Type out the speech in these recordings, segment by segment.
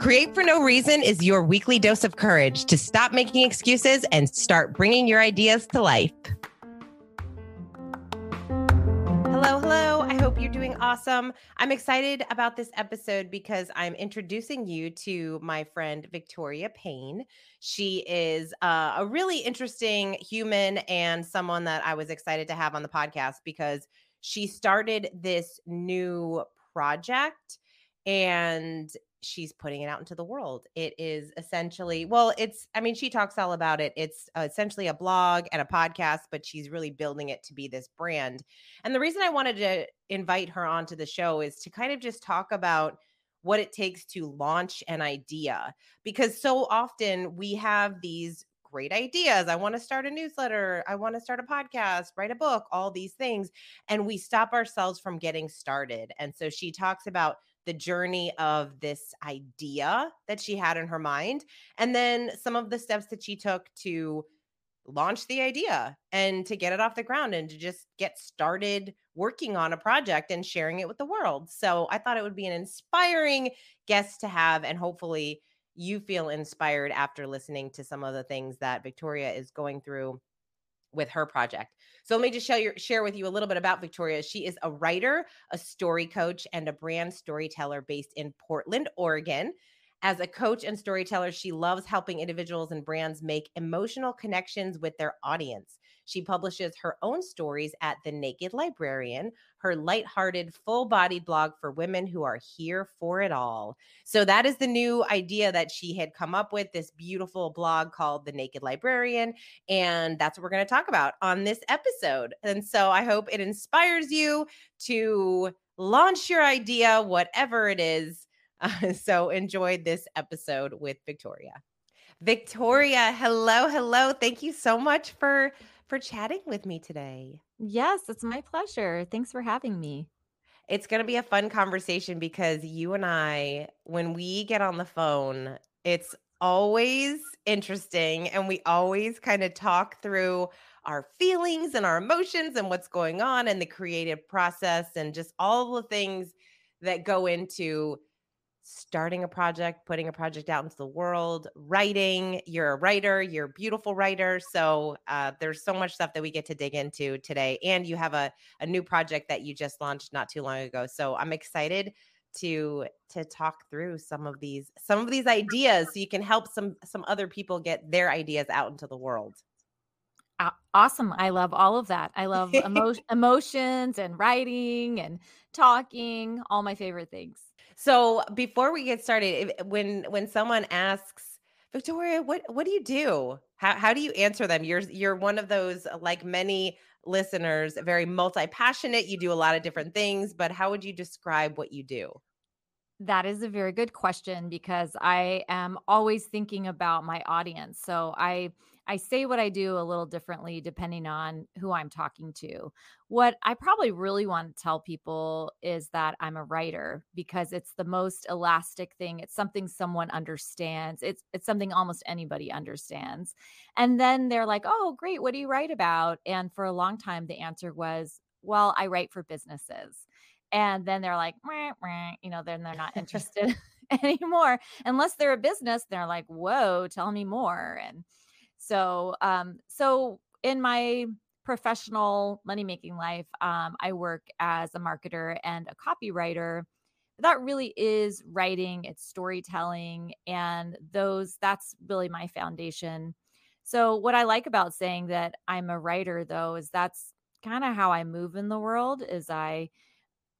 Create for No Reason is your weekly dose of courage to stop making excuses and start bringing your ideas to life. Hello, hello. I hope you're doing awesome. I'm excited about this episode because I'm introducing you to my friend Victoria Payne. She is uh, a really interesting human and someone that I was excited to have on the podcast because she started this new project and she's putting it out into the world. It is essentially, well, it's, I mean, she talks all about it. It's uh, essentially a blog and a podcast, but she's really building it to be this brand. And the reason I wanted to invite her onto the show is to kind of just talk about what it takes to launch an idea because so often we have these great ideas. I want to start a newsletter. I want to start a podcast, write a book, all these things. And we stop ourselves from getting started. And so she talks about the journey of this idea that she had in her mind and then some of the steps that she took to launch the idea and to get it off the ground and to just get started working on a project and sharing it with the world. So I thought it would be an inspiring guest to have and hopefully you feel inspired after listening to some of the things that Victoria is going through with her project. So let me just share, share with you a little bit about Victoria. She is a writer, a story coach, and a brand storyteller based in Portland, Oregon. As a coach and storyteller, she loves helping individuals and brands make emotional connections with their audience. She publishes her own stories at The Naked Librarian, her lighthearted, full bodied blog for women who are here for it all. So, that is the new idea that she had come up with this beautiful blog called The Naked Librarian. And that's what we're going to talk about on this episode. And so, I hope it inspires you to launch your idea, whatever it is. Uh, so, enjoy this episode with Victoria. Victoria, hello, hello. Thank you so much for for chatting with me today. Yes, it's my pleasure. Thanks for having me. It's going to be a fun conversation because you and I, when we get on the phone, it's always interesting and we always kind of talk through our feelings and our emotions and what's going on and the creative process and just all the things that go into starting a project, putting a project out into the world, writing. You're a writer, you're a beautiful writer. So uh, there's so much stuff that we get to dig into today. And you have a, a new project that you just launched not too long ago. So I'm excited to to talk through some of these some of these ideas so you can help some some other people get their ideas out into the world awesome i love all of that i love emo- emotions and writing and talking all my favorite things so before we get started, if, when when someone asks Victoria, what what do you do? How how do you answer them? You're you're one of those uh, like many listeners, very multi passionate. You do a lot of different things, but how would you describe what you do? That is a very good question because I am always thinking about my audience. So I I say what I do a little differently depending on who I'm talking to. What I probably really want to tell people is that I'm a writer because it's the most elastic thing. It's something someone understands. It's it's something almost anybody understands. And then they're like, "Oh, great. What do you write about?" And for a long time the answer was, "Well, I write for businesses." And then they're like, meh, meh, you know, then they're not interested anymore unless they're a business. They're like, "Whoa, tell me more." And so, um, so in my professional money making life, um, I work as a marketer and a copywriter. That really is writing, it's storytelling, and those that's really my foundation. So, what I like about saying that I'm a writer, though, is that's kind of how I move in the world. Is I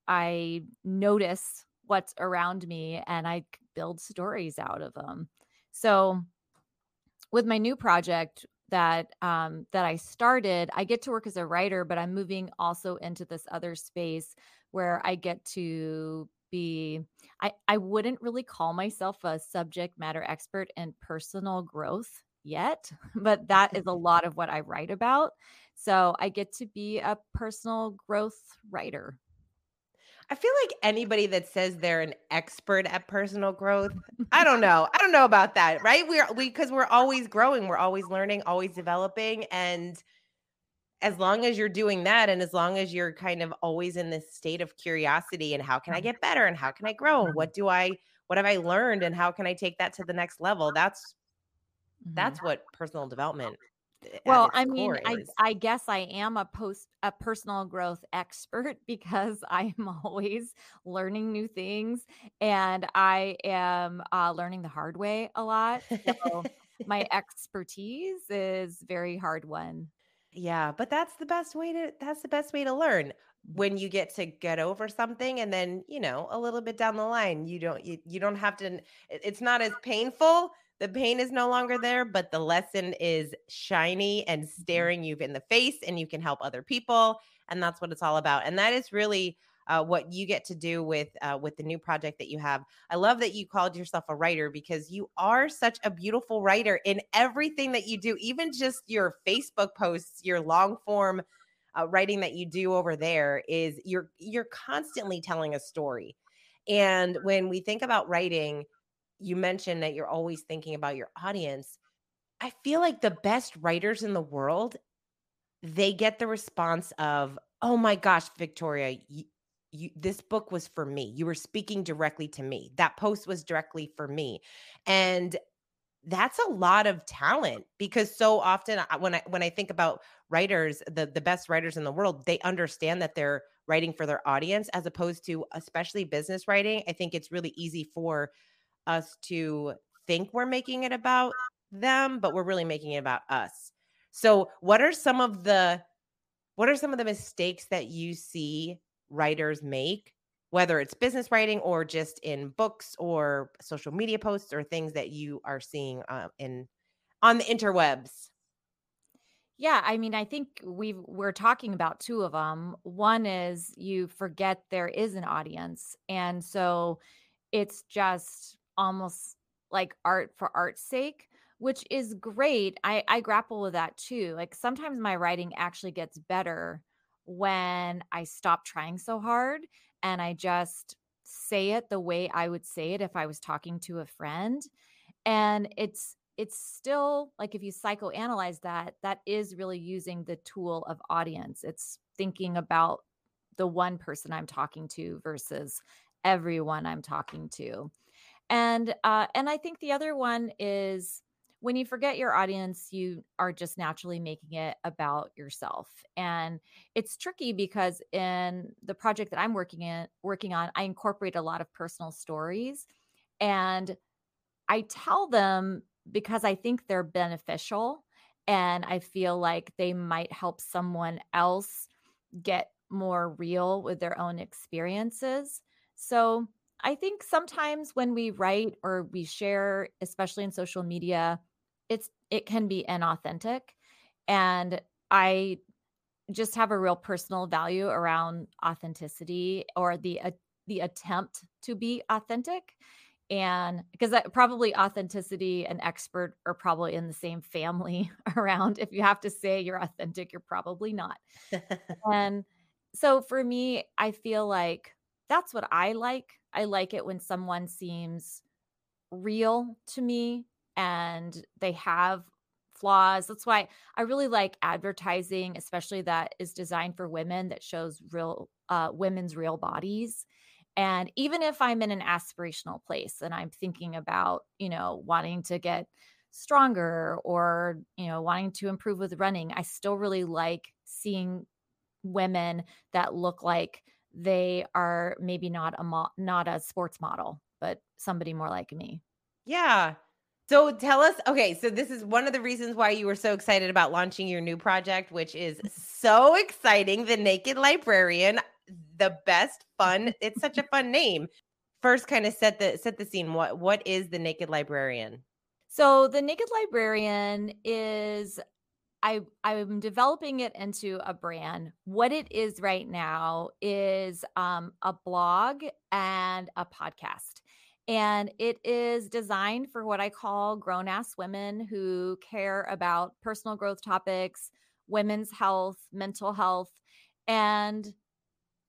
I notice what's around me and I build stories out of them. So with my new project that um, that I started, I get to work as a writer, but I'm moving also into this other space where I get to be I, I wouldn't really call myself a subject matter expert in personal growth yet, but that is a lot of what I write about. So I get to be a personal growth writer. I feel like anybody that says they're an expert at personal growth, I don't know. I don't know about that, right? We're we because we're always growing, we're always learning, always developing. And as long as you're doing that, and as long as you're kind of always in this state of curiosity and how can I mm-hmm. get better and how can I grow? And what do I what have I learned and how can I take that to the next level? That's Mhm. that's what personal development Well, I mean, core I. I guess I am a post a personal growth expert because I'm always learning new things and I am uh, learning the hard way a lot. So my expertise is very hard won. Yeah, but that's the best way to that's the best way to learn. When you get to get over something and then, you know, a little bit down the line, you don't you, you don't have to it's not as painful. The pain is no longer there, but the lesson is shiny and Mhm. staring you in the face and you can help other people and that's what it's all about. And that is really uh, what you get to do with uh, with the new project that you have. I love that you called yourself a writer because you are such a beautiful writer in everything that you do, even just your Facebook posts, your long form uh, writing that you do over there is you're you're constantly telling a story. And when we think about writing, you mentioned that you're always thinking about your audience. I feel like the best writers in the world, they get the response of, "Oh my gosh, Victoria, you, you this book was for me. You were speaking directly to me. That post was directly for me." And that's a lot of talent because so often when I when I think about writers, the the best writers in the world, they understand that they're writing for their audience as opposed to especially business writing. I think it's really easy for us to think we're making it about them, but we're really making it about us. So, what are some of the what are some of the mistakes that you see writers make, whether it's business writing or just in books or social media posts or things that you are seeing uh, in on the interwebs? Yeah, I mean, I think we've we're talking about 2 of them. One is you forget there is an audience, and so it's just almost like art for art's sake, which is great. I I grapple with that too. Like, sometimes my writing actually gets better when I stop trying so hard and I just say it the way I would say it if I was talking to a friend. And it's it's still like if you psychoanalyze that, that is really using the tool of audience. It's thinking about the one person I'm talking to versus everyone I'm talking to. And uh and I think the other one is when you forget your audience, you are just naturally making it about yourself. And it's tricky because in the project that I'm working in working on, I incorporate a lot of personal stories and I tell them because I think they're beneficial and I feel like they might help someone else get more real with their own experiences. So I think sometimes when we write or we share, especially in social media, it's it can be inauthentic. And I just have a real personal value around authenticity or the a the attempt to be authentic. And because probably authenticity and expert are probably in the same family around. If you have to say you're authentic, you're probably not. And so for me, I feel like that's what I like. I like it when someone seems real to me and they have flaws. That's why I really like advertising, especially that is designed for women that shows real uh, women's real bodies. And even if I'm in an aspirational place and I'm thinking about, you know, wanting to get stronger or, you know, wanting to improve with running, I still really like seeing women that look like they are maybe not a mo- not a sports model, but somebody more like me. Yeah. So tell us, okay, so this is one of the reasons why you were so excited about launching your new project, which is mm-hmm. so exciting, The Naked Librarian, the best fun. It's such a fun name. First kind of set the set the scene. What what is The Naked Librarian? So the Naked Librarian is I I'm developing it into a brand. What it is right now is um, a blog and a podcast. And it is designed for what I call grown ass women who care about personal growth topics, women's health, mental health. And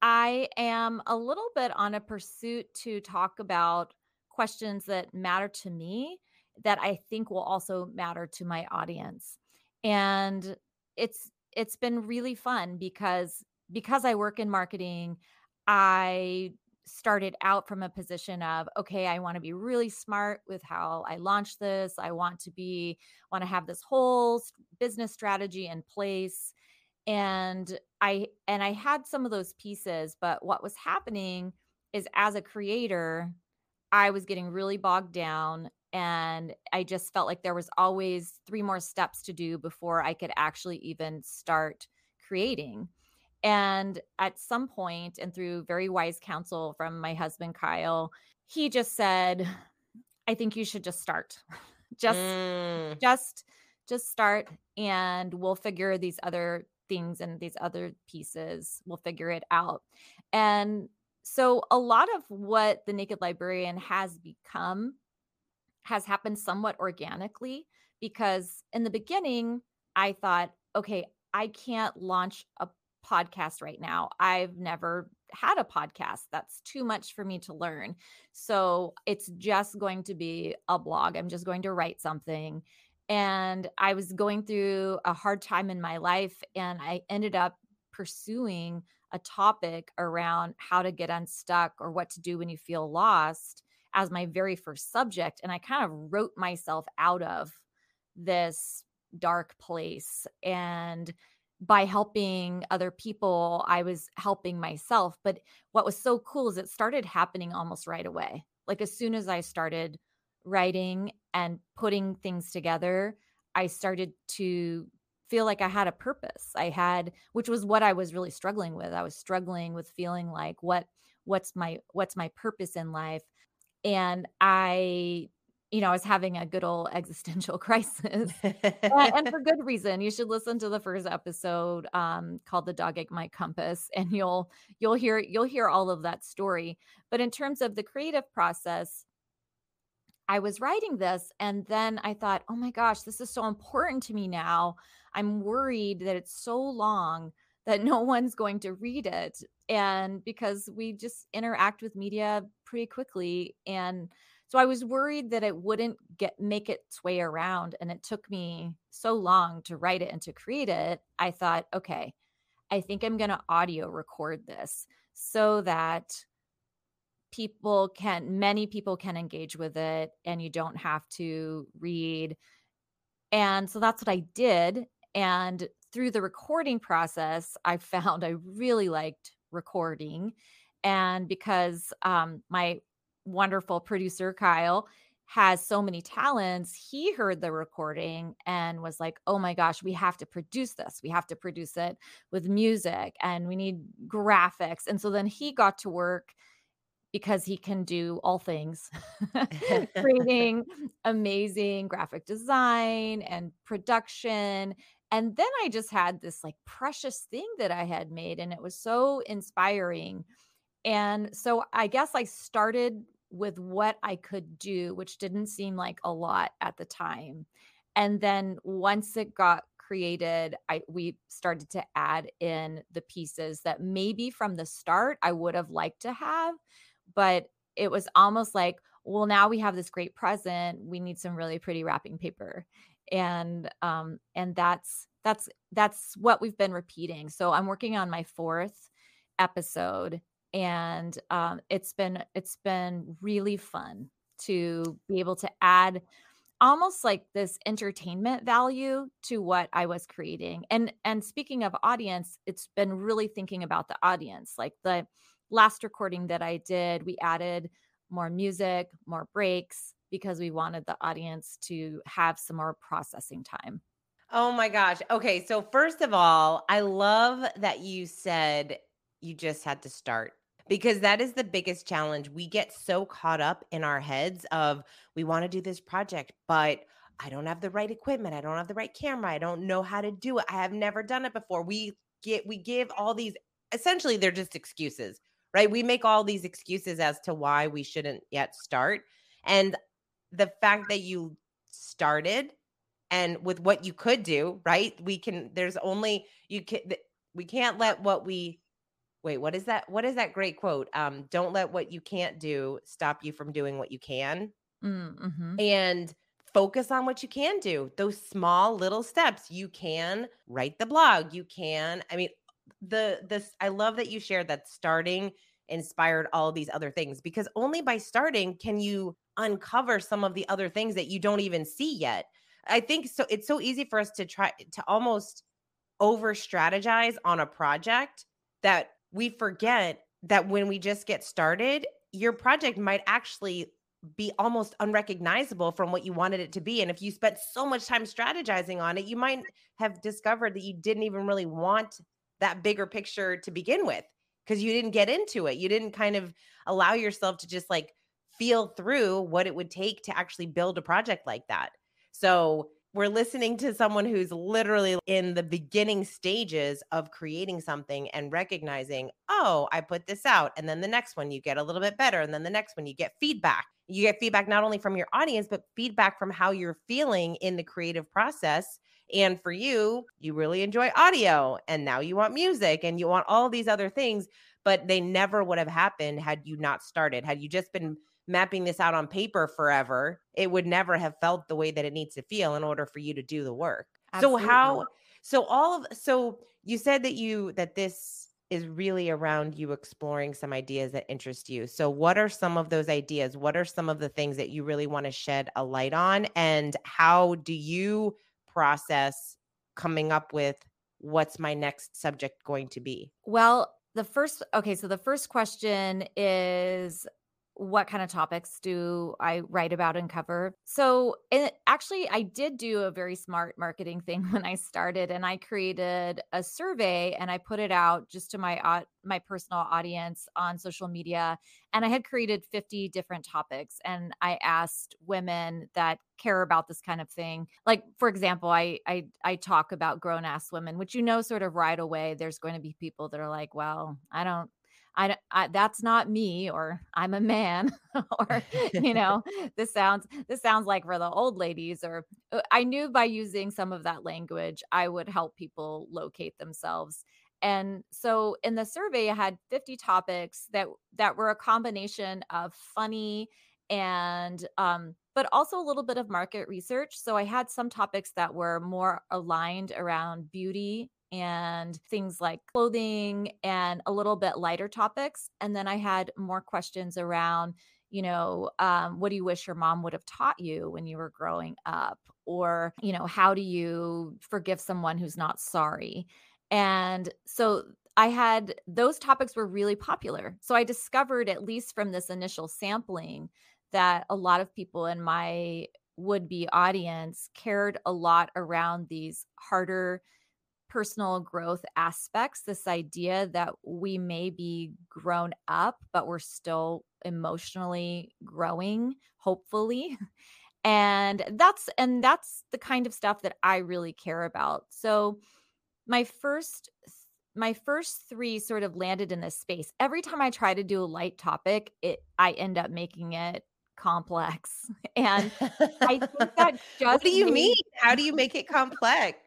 I am a little bit on a pursuit to talk about questions that matter to me that I think will also matter to my audience. And it's it's been really fun because because I work in marketing, I started out from a position of okay i want to be really smart with how i launch this. I want to be want to have this whole business strategy in place. And i and i had some of those pieces but what was happening is as a creator i was getting really bogged down and i just felt like there was always three more steps to do before i could actually even start creating and at some point, and through very wise counsel from my husband, Kyle, he just said, I think you should just start. just, mm. just, just start and we'll figure these other things and these other pieces. We'll figure it out. And so a lot of what the Naked Librarian has become has happened somewhat organically because in the beginning, I thought, okay, I can't launch a podcast right now. I've never had a podcast. That's too much for me to learn. So it's just going to be a blog. I'm just going to write something. And I was going through a hard time in my life, and I ended up pursuing a topic around how to get unstuck or what to do when you feel lost as my very first subject. And I kind of wrote myself out of this dark place. And by helping other people, I was helping myself. But what was so cool is it started happening almost right away. Like as soon as I started writing and putting things together, I started to feel like I had a purpose. I had which was what I was really struggling with. I was struggling with feeling like what what's my what's my purpose in life? And I you know, I was having a good old existential crisis, and for good reason. You should listen to the first episode um, called "The Dog Ate My Compass," and you'll you'll hear you'll hear all of that story. But in terms of the creative process, I was writing this, and then I thought, "Oh my gosh, this is so important to me now." I'm worried that it's so long that no one's going to read it, and because we just interact with media pretty quickly and so I was worried that it wouldn't get make its way around and it took me so long to write it and to create it. I thought, okay, I think I'm going to audio record this so that people can many people can engage with it and you don't have to read. And so that's what I did and through the recording process, I found I really liked recording and because um, my wonderful producer Kyle has so many talents, he heard the recording and was like, "Oh my gosh, we have to produce this. We have to produce it with music and we need graphics." And so then he got to work because he can do all things creating amazing graphic design and production and then i just had this like precious thing that i had made and it was so inspiring and so i guess i started with what I could do, which didn't seem like a lot at the time. And then once it got created, I we started to add in the pieces that maybe from the start I would have liked to have, but it was almost like, well, now we have this great present. We need some really pretty wrapping paper. And um and that's that's that's what we've been repeating. So I'm working on my fourth episode and um, it's been it's been really fun to be able to add almost like this entertainment value to what I was creating. And and speaking of audience, it's been really thinking about the audience. Like the last recording that I did, we added more music, more breaks because we wanted the audience to have some more processing time. Oh my gosh. Okay, so first of all, I love that you said you just had to start because that is the biggest challenge. We get so caught up in our heads of we want to do this project, but I don't have the right equipment. I don't have the right camera. I don't know how to do it. I have never done it before. We get we give all these essentially they're just excuses, right? We make all these excuses as to why we shouldn't yet start. And the fact that you started and with what you could do, right? We can there's only you can we can't let what we wait what is that what is that great quote um don't let what you can't do stop you from doing what you can mm, mm-hmm. and focus on what you can do those small little steps you can write the blog you can i mean the this i love that you shared that starting inspired all these other things because only by starting can you uncover some of the other things that you don't even see yet. I think so it's so easy for us to try to almost over strategize on a project that we forget that when we just get started, your project might actually be almost unrecognizable from what you wanted it to be. And if you spent so much time strategizing on it, you might have discovered that you didn't even really want that bigger picture to begin with because you didn't get into it. You didn't kind of allow yourself to just like feel through what it would take to actually build a project like that. So we're listening to someone who's literally in the beginning stages of creating something and recognizing, oh, I put this out. And then the next one, you get a little bit better. And then the next one, you get feedback. You get feedback not only from your audience, but feedback from how you're feeling in the creative process. And for you, you really enjoy audio and now you want music and you want all these other things, but they never would have happened had you not started. Had you just been mapping this out on paper forever, it would never have felt the way that it needs to feel in order for you to do the work. Absolutely. So how so all of so you said that you that this is really around you exploring some ideas that interest you. So what are some of those ideas? What are some of the things that you really want to shed a light on and how do you process coming up with what's my next subject going to be? Well, the first okay, so the first question is what kind of topics do I write about and cover? So, it, actually, I did do a very smart marketing thing when I started, and I created a survey and I put it out just to my my personal audience on social media. And I had created 50 different topics, and I asked women that care about this kind of thing. Like, for example, I I, I talk about grown ass women, which you know, sort of right away, there's going to be people that are like, "Well, I don't." I, I that's not me or I'm a man or you know this sounds this sounds like for the old ladies or uh, I knew by using some of that language I would help people locate themselves. And so in the survey I had 50 topics that that were a combination of funny and um but also a little bit of market research. So I had some topics that were more aligned around beauty and things like clothing and a little bit lighter topics. And then I had more questions around, you know, um, what do you wish your mom would have taught you when you were growing up? Or, you know, how do you forgive someone who's not sorry? And so I had those topics were really popular. So I discovered, at least from this initial sampling, that a lot of people in my would be audience cared a lot around these harder personal growth aspects this idea that we may be grown up but we're still emotionally growing hopefully. And that's and that's the kind of stuff that i really care about. So my first my first three sort of landed in this space. Every time i try to do a light topic it i end up making it complex. And i think that just what do you mean? How do you make it complex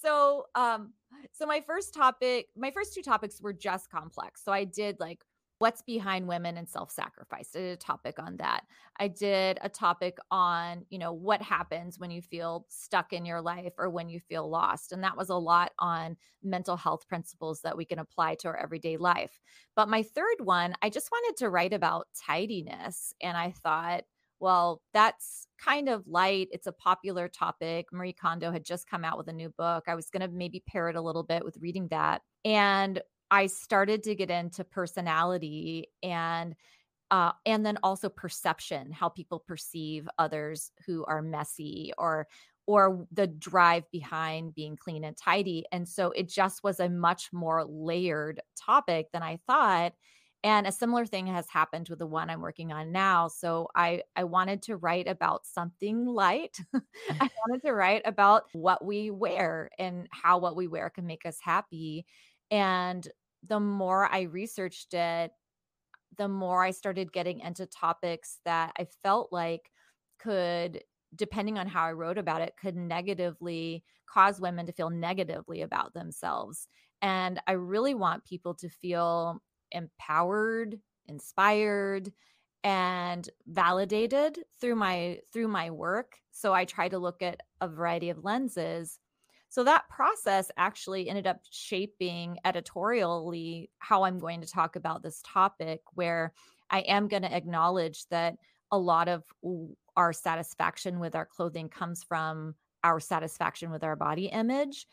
so um so my first topic my first two topics were just complex. So i did like what's behind women and self-sacrifice. I did a topic on that. I did a topic on you know what happens when you feel stuck in your life or when you feel lost. And that was a lot on mental health principles that we can apply to our everyday life. But my third one i just wanted to write about tidiness. And i thought well, that's kind of light. It's a popular topic. Marie Kondo had just come out with a new book. I was going to maybe pair it a little bit with reading that. And I started to get into personality and uh, and then also perception, how people perceive others who are messy or or the drive behind being clean and tidy. And so it just was a much more layered topic than I thought and a similar thing has happened with the one i'm working on now so i i wanted to write about something light. I wanted to write about what we wear and how what we wear can make us happy and the more i researched it the more i started getting into topics that i felt like could depending on how i wrote about it could negatively cause women to feel negatively about themselves and i really want people to feel empowered, inspired, and validated through my through my work. So I try to look at a variety of lenses. So that process actually ended up shaping editorially how I'm going to talk about this topic, where I am going to acknowledge that a lot of our satisfaction with our clothing comes from our satisfaction with our body image.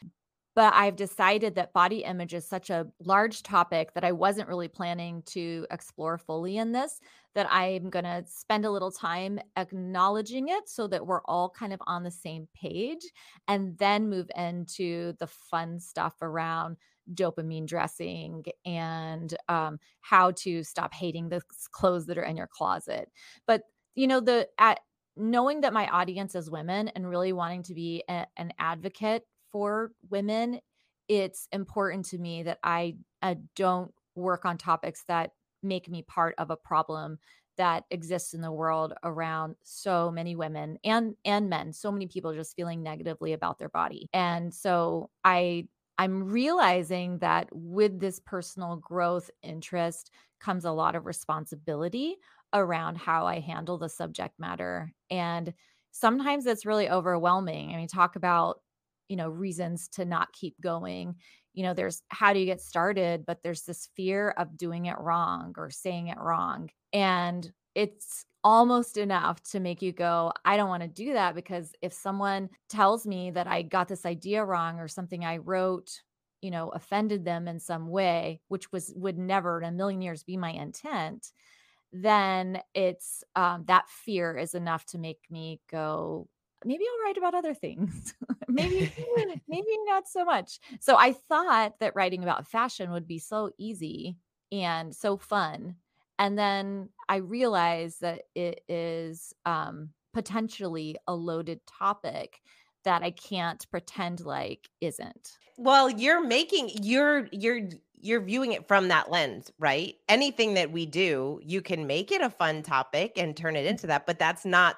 But I've decided that body image is such a large topic that I wasn't really planning to explore fully in this, that I'm going to spend a little time acknowledging it so that we're all kind of on the same page and then move into the fun stuff around dopamine dressing and um, how to stop hating the clothes that are in your closet. But, you know, the at knowing that my audience is women and really wanting to be a, an advocate for women, it's important to me that I, I don't work on topics that make me part of a problem that exists in the world around so many women and and men so many people just feeling negatively about their body. And so i i'm realizing that with this personal growth interest comes a lot of responsibility around how i handle the subject matter. And sometimes it's really overwhelming. I mean talk about you know reasons to not keep going. You know there's how do you get started? But there's this fear of doing it wrong or saying it wrong. And it's almost enough to make you go i don't want to do that because if someone tells me that i got this idea wrong or something i wrote you know offended them in some way which was would never in a million years be my intent then it's um, that fear is enough to make me go maybe I'll write about other things. maybe maybe not so much. So I thought that writing about fashion would be so easy and so fun. And then I realized that it is um, potentially a loaded topic that I can't pretend like isn't. Well, you're making you're you're you're viewing it from that lens, right? Anything that we do, you can make it a fun topic and turn it mm. into that, but that's not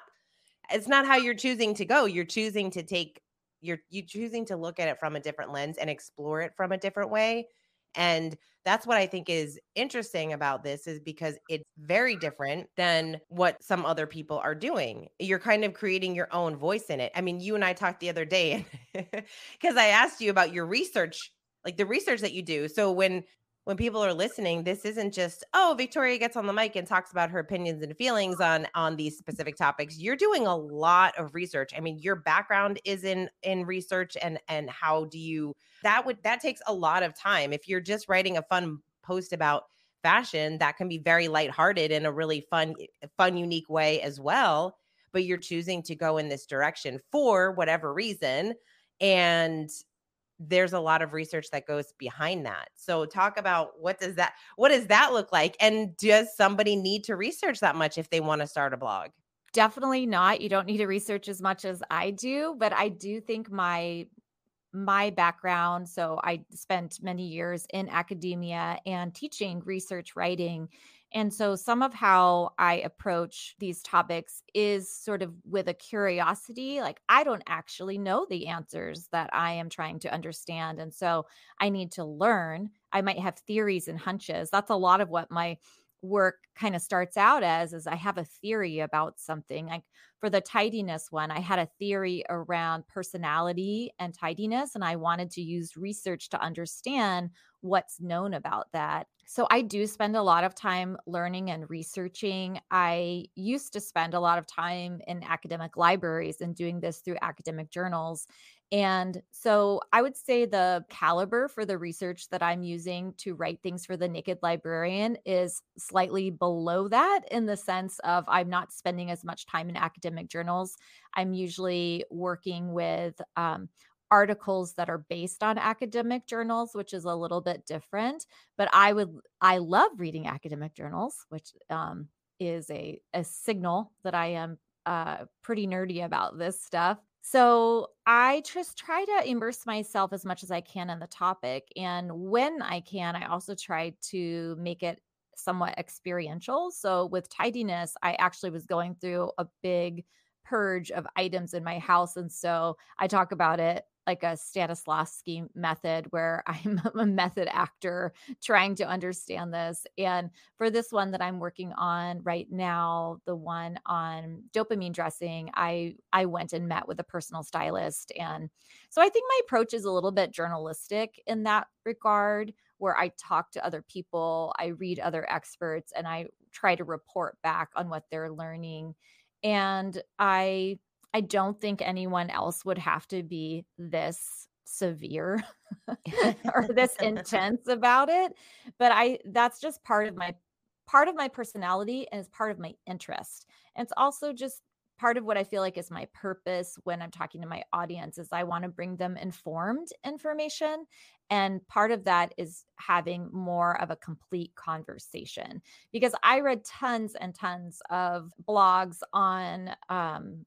it's not how you're choosing to go. You're choosing to take you're you choosing to look at it from a different lens and explore it from a different way. And that's what I think is interesting about this is because it's very different than what some other people are doing. You're kind of creating your own voice in it. I mean, you and I talked the other day because I asked you about your research, like the research that you do. So when when people are listening this isn't just oh victoria gets on the mic and talks about her opinions and feelings on on these specific topics. You're doing a lot of research. I mean your background is in in research and and how do you that would that takes a lot of time. If you're just writing a fun post about fashion that can be very lighthearted in a really fun eh, fun unique way as well but you're choosing to go in this direction for whatever reason and there's a lot of research that goes behind that. So talk about what does that what does that look like and does somebody need to research that much if they want to start a blog? Definitely not. You don't need to research as much as I do, but I do think my my background so I spent many years in academia and teaching research writing and so some of how I approach these topics is sort of with a curiosity. Like, I don't actually know the answers that I am trying to understand. And so I need to learn. I might have theories and hunches. That's a lot of what my work kind of starts out as is I have a theory about something. Like for the tidiness one, I had a theory around personality and tidiness and I wanted to use research to understand what's known about that. So I do spend a lot of time learning and researching. I used to spend a lot of time in academic libraries and doing this through academic journals. And so I would say the caliber for the research that I'm using to write things for the Naked Librarian is slightly below that in the sense of I'm not spending as much time in academic journals. I'm usually working with um, articles that are based on academic journals, which is a little bit different. But I would, I love reading academic journals, which um, is a, a signal that I am uh, pretty nerdy about this stuff. So I just try to immerse myself as much as I can in the topic. And when I can, I also try to make it somewhat experiential. So with tidiness, I actually was going through a big purge of items in my house. And so I talk about it like a Stanislavski method where I'm a method actor trying to understand this. And for this one that I'm working on right now, the one on dopamine dressing, I I went and met with a personal stylist and so I think my approach is a little bit journalistic in that regard where I talk to other people, I read other experts and I try to report back on what they're learning. And I I don't think anyone else would have to be this severe or this intense about it, but I that's just part of my part of my personality and it's part of my interest. And it's also just part of what I feel like is my purpose when I'm talking to my audience is I want to bring them informed information and part of that is having more of a complete conversation because I read tons and tons of blogs on um,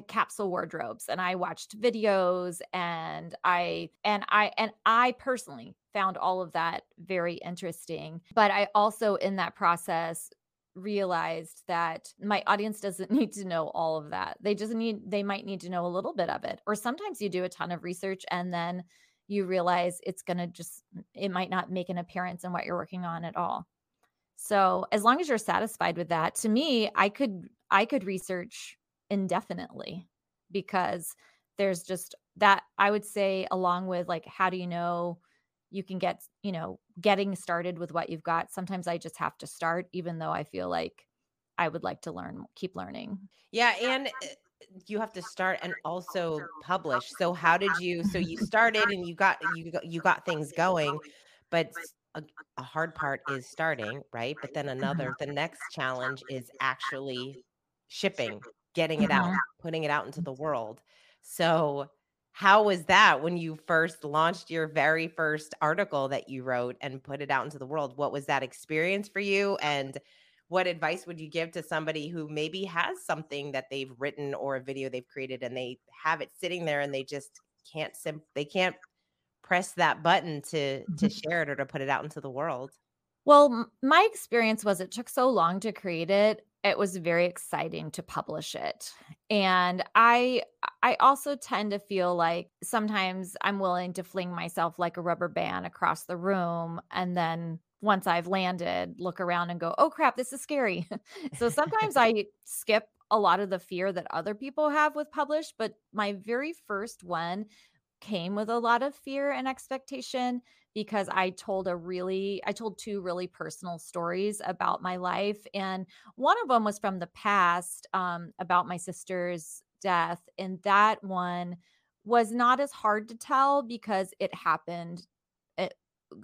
capsule wardrobes and I watched videos and I and I and I personally found all of that very interesting but I also in that process realized that my audience doesn't need to know all of that. They just need they might need to know a little bit of it or sometimes you do a ton of research and then you realize it's going to just it might not make an appearance in what you're working on at all. So as long as you're satisfied with that to me i could i could research indefinitely because there's just that I would say along with like how do you know you can get, you know, getting started with what you've got. Sometimes I just have to start even though I feel like I would like to learn keep learning. Yeah, and eh, you have to start and also publish. So how did you so you started and you got you got, you got things going, but a, a hard part is starting, right? But then another Mhm. the next challenge is actually shipping getting it out, Mhm. putting it out into the world. So, how was that when you first launched your very first article that you wrote and put it out into the world? What was that experience for you? And what advice would you give to somebody who maybe has something that they've written or a video they've created and they have it sitting there and they just can't sim- they can't press that button to to Mhm. share it or to put it out into the world? Well, my experience was it took so long to create it. It was very exciting to publish it. And I I also tend to feel like sometimes I'm willing to fling myself like a rubber band across the room and then once I've landed, look around and go, "Oh crap, this is scary." so sometimes I skip a lot of the fear that other people have with publish, but my very first one came with a lot of fear and expectation because I told a really I told 2 really personal stories about my life, and one of them was from the past, um, about my sister's death, and that one was not as hard to tell because it happened it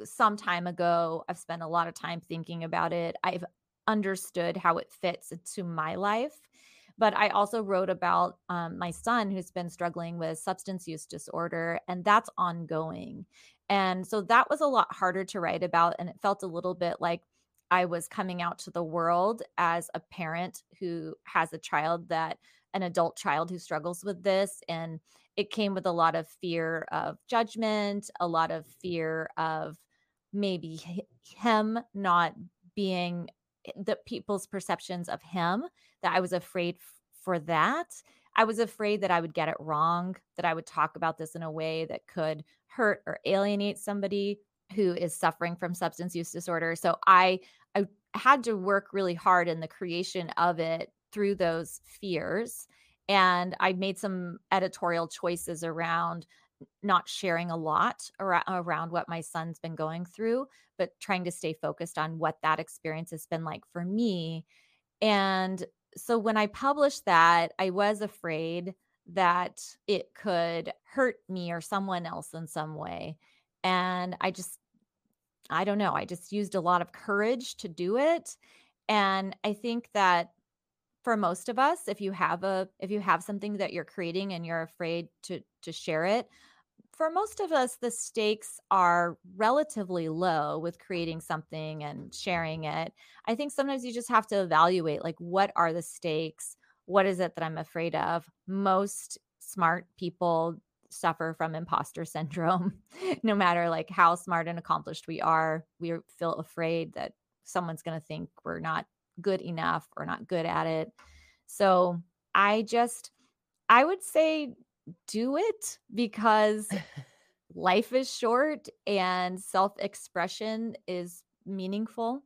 some time ago. I've spent a lot of time thinking about it. I've understood how it fits into my life. But I also wrote about um, my son who's been struggling with substance use disorder, and that's ongoing. And so that was a lot harder to write about. And it felt a little bit like I was coming out to the world as a parent who has a child that, an adult child who struggles with this. And it came with a lot of fear of judgment, a lot of fear of maybe him not being eh, the people's perceptions of him that I was afraid f- for that. I was afraid that I would get it wrong, that I would talk about this in a way that could hurt or alienate somebody who is suffering from substance use disorder. So I I had to work really hard in the creation of it through those fears and I made some editorial choices around not sharing a lot around what my son's been going through, but trying to stay focused on what that experience has been like for me. And so when I published that, I was afraid that it could hurt me or someone else in some way. And I just, I don't know, I just used a lot of courage to do it. And I think that for most of us if you have a if you have something that you're creating and you're afraid to to share it for most of us the stakes are relatively low with creating something and sharing it i think sometimes you just have to evaluate like what are the stakes what is it that i'm afraid of most smart people suffer from imposter syndrome no matter like how smart and accomplished we are we feel afraid that someone's going to think we're not good enough or not good at it so i just i would say do it because life is short and self expression is meaningful.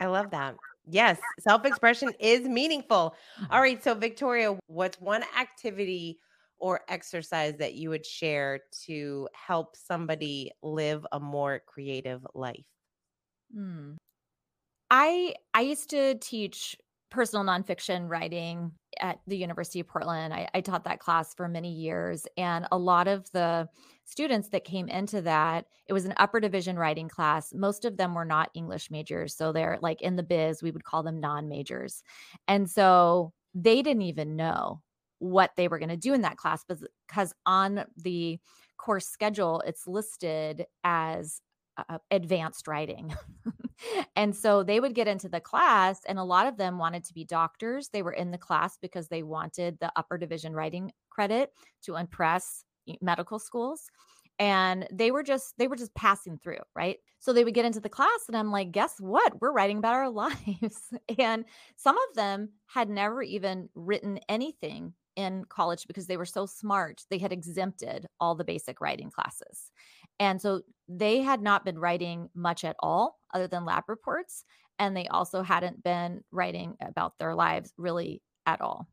I love that. Yes, self expression is meaningful. All right. So, Victoria, what's one activity or exercise that you would share to help somebody live a more creative life? Hmm. I I used to teach personal nonfiction writing at the University of Portland. I, I taught that class for many years, and a lot of the students that came into that, it was an upper division writing class. Most of them were not English majors, so they're like in the biz, we would call them non-majors, and so they didn't even know what they were going to do in that class because on the course schedule it's listed as uh, advanced writing. and so they would get into the class, and a lot of them wanted to be doctors. They were in the class because they wanted the upper division writing credit to impress medical schools and they were just they were just passing through right so they would get into the class and i'm like guess what we're writing about our lives and some of them had never even written anything in college because they were so smart they had exempted all the basic writing classes and so they had not been writing much at all other than lab reports. And they also hadn't been writing about their lives really at all.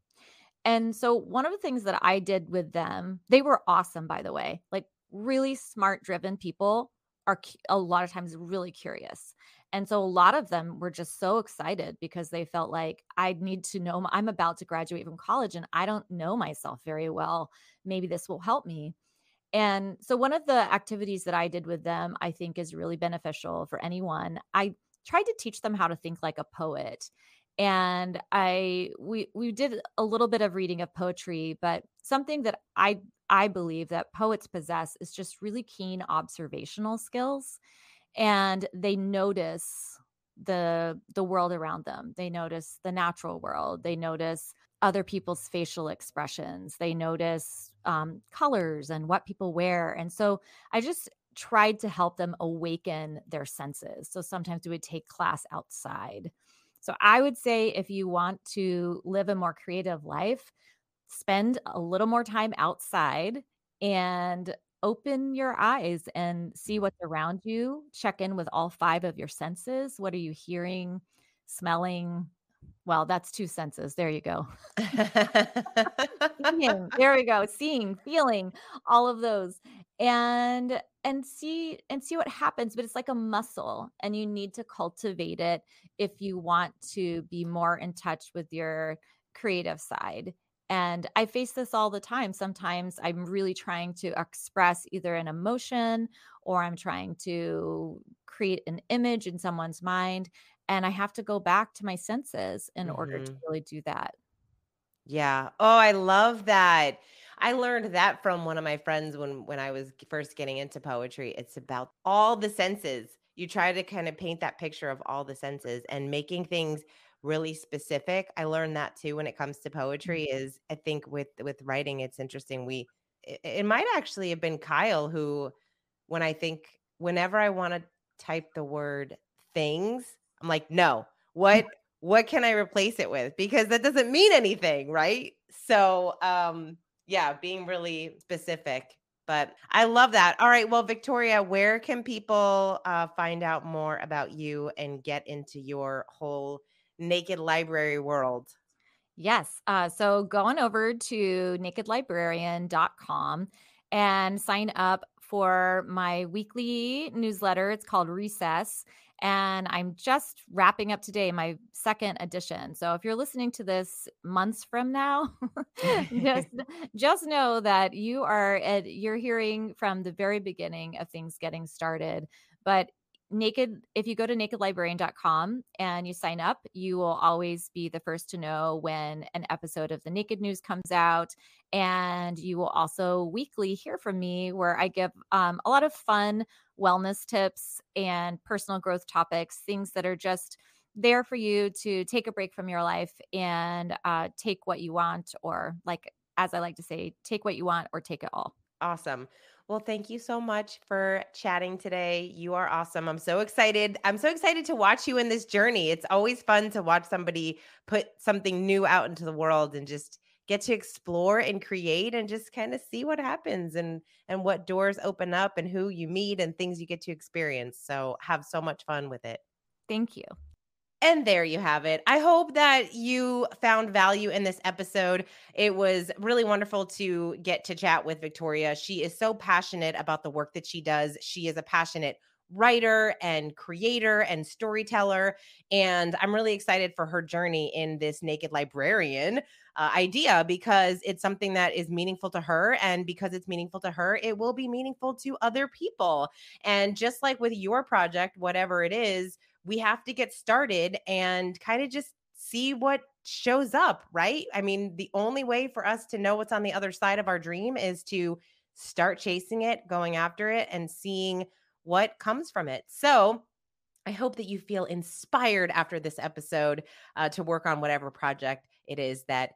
And so one of the things that I did with them, they were awesome, by the way, like really smart, driven people are a lot of times really curious. And so a lot of them were just so excited because they felt like I need to know I'm about to graduate from college and I don't know myself very well. Maybe this will help me. And so one of the activities that I did with them, I think is really beneficial for anyone. I tried to teach them how to think like a poet. And I we we did a little bit of reading of poetry, but something that I I believe that poets possess is just really keen observational skills and they notice the the world around them. They notice the natural world. They notice other people's facial expressions. They notice um, colors and what people wear. And so I just tried to help them awaken their senses. So sometimes we would take class outside. So I would say if you want to live a more creative life, spend a little more time outside and open your eyes and see mm-hmm. what's around you. Check in with all five of your senses. What are you hearing, smelling, well, that's two senses. There you go. there we go. Seeing, feeling, all of those. And and see and see what happens, but it's like a muscle and you need to cultivate it if you want to be more in touch with your creative side. And I face this all the time. Sometimes I'm really trying to express either an emotion or I'm trying to create an image in someone's mind and I have to go back to my senses in mm-hmm. order to mm-hmm. really do that. Yeah. Oh, I love that. I learned that from one of my friends when when I was first getting into poetry. It's about all the senses. You try to kind of paint that picture of all the senses and making things really specific. I learned that too when it comes to poetry mm-hmm. is I think with with writing it's interesting we it, it might actually have been Kyle who when I think whenever I want to type the word things I'm like, no, what what can I replace it with? Because that doesn't mean anything, right? So um yeah, being really specific. But I love that. All right. Well, Victoria, where can people uh, find out more about you and get into your whole naked library world? Yes. Uh, so go on over to nakedlibrarian.com and sign up for my weekly newsletter. It's called Recess and I'm just wrapping up today my second edition. So if you're listening to this months from now, just just know that you are at, you're hearing from the very beginning of things getting started. But naked if you go to nakedlibrarian.com and you sign up you will always be the first to know when an episode of the naked news comes out and you will also weekly hear from me where i give um, a lot of fun wellness tips and personal growth topics things that are just there for you to take a break from your life and uh, take what you want or like as i like to say take what you want or take it all awesome well, thank you so much for chatting today. You are awesome. I'm so excited. I'm so excited to watch you in this journey. It's always fun to watch somebody put something new out into the world and just get to explore and create and just kind of see what happens and and what doors open up and who you meet and things you get to experience. So have so much fun with it. Thank you. And there you have it. I hope that you found value in this episode. It was really wonderful to get to chat with Victoria. She is so passionate about the work that she does. She is a passionate writer and creator and storyteller. And I'm really excited for her journey in this naked librarian uh, idea because it's something that is meaningful to her. And because it's meaningful to her, it will be meaningful to other people. And just like with your project, whatever it is, we have to get started and kind of just see what shows up, right? I mean, the only way for us to know what's on the other side of our dream is to start chasing it, going after it, and seeing what comes from it. So, I hope that you feel inspired after this episode uh, to work on whatever project it is that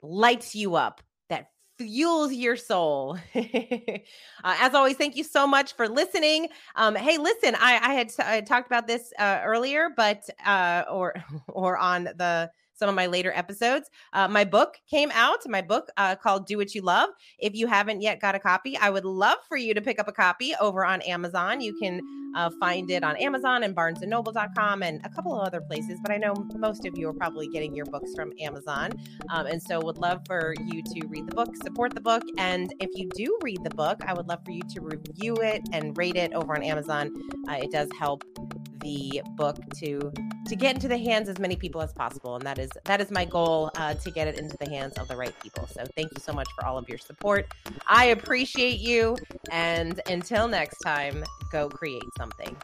lights you up, that fuels your soul. uh, as always, thank you so much for listening. Um, hey, listen, I, I had t- I talked about this uh, earlier, but uh, or or on the some of my later episodes. Uh, my book came out, my book uh, called Do What You Love. If you haven't yet got a copy, I would love for you to pick up a copy over on Amazon. You can uh, find it on Amazon and barnesandnoble.com and a couple of other places, but I know most of you are probably getting your books from Amazon. Um, and so would love for you to read the book, support the book. And if you do read the book, I would love for you to review it and rate it over on Amazon. Uh, it does help the book to to get into the hands as many people as possible and that is that is my goal uh, to get it into the hands of the right people. So thank you so much for all of your support. I appreciate you and until next time go create something